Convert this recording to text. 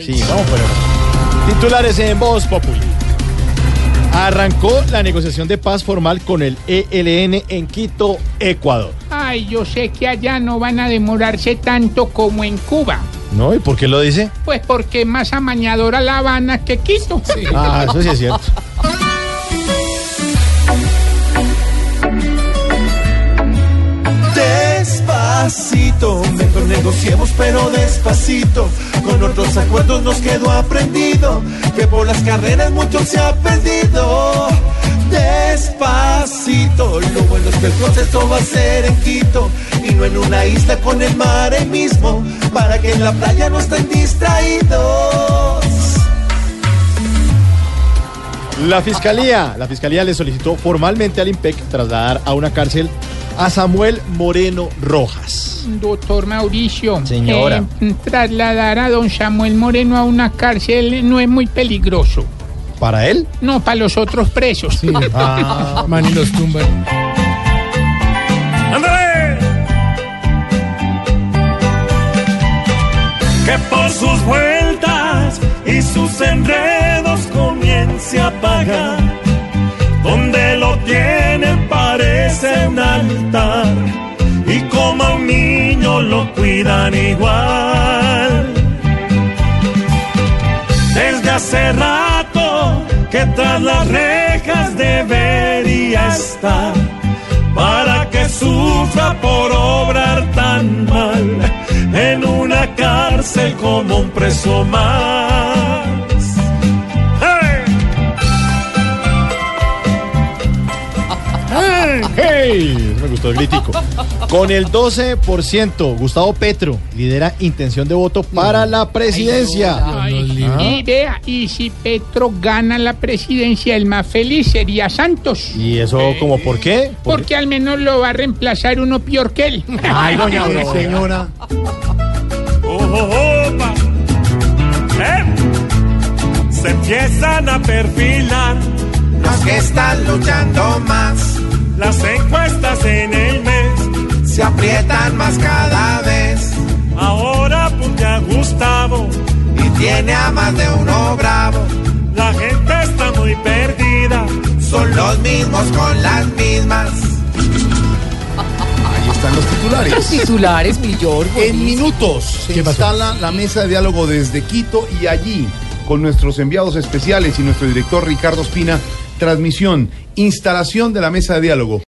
Sí, vamos por ahí. Titulares en Voz Populi. Arrancó la negociación de paz formal con el ELN en Quito, Ecuador. Ay, yo sé que allá no van a demorarse tanto como en Cuba. ¿No? ¿Y por qué lo dice? Pues porque es más amañadora La Habana que Quito. Ah, eso sí es cierto. Despacito, mejor negociemos pero despacito. Con otros acuerdos nos quedó aprendido que por las carreras mucho se ha perdido. Despacito, lo bueno es que el proceso va a ser en Quito y no en una isla con el mar mismo, para que en la playa no estén distraídos. La fiscalía, la fiscalía le solicitó formalmente al IMPEC trasladar a una cárcel a Samuel Moreno Rojas. Doctor Mauricio, Señora. eh, trasladar a don Samuel Moreno a una cárcel no es muy peligroso. ¿Para él? No, para los otros presos. Ah, Man y los tumban. ¡Ándale! Que por sus vueltas y sus enredos comience a pagar. Donde lo un Y como a un niño lo cuidan igual. Desde hace rato que tras las rejas debería estar para que sufra por obrar tan mal en una cárcel como un preso más. ¡Hey! ¡Hey! Gustó el gritico. Con el 12%, Gustavo Petro lidera intención de voto para la presidencia. Ay, y vea, y si Petro gana la presidencia, el más feliz sería Santos. ¿Y eso como por qué? Por- Porque al menos lo va a reemplazar uno peor que él. Ay, doña Aurora. Señora. Opa. Eh. Se empiezan a perfilar Los que están luchando más las encuestas en el mes. se aprietan más cada vez Ahora apunte a Gustavo. y tiene a más de uno bravo. La gente está muy perdida. Son los mismos con las mismas. Ahí están los titulares. Titulares, Millor. En minutos se instala la mesa de diálogo desde Quito y allí, con nuestros enviados especiales y nuestro director Ricardo Espina, transmisión, instalación de la mesa de diálogo.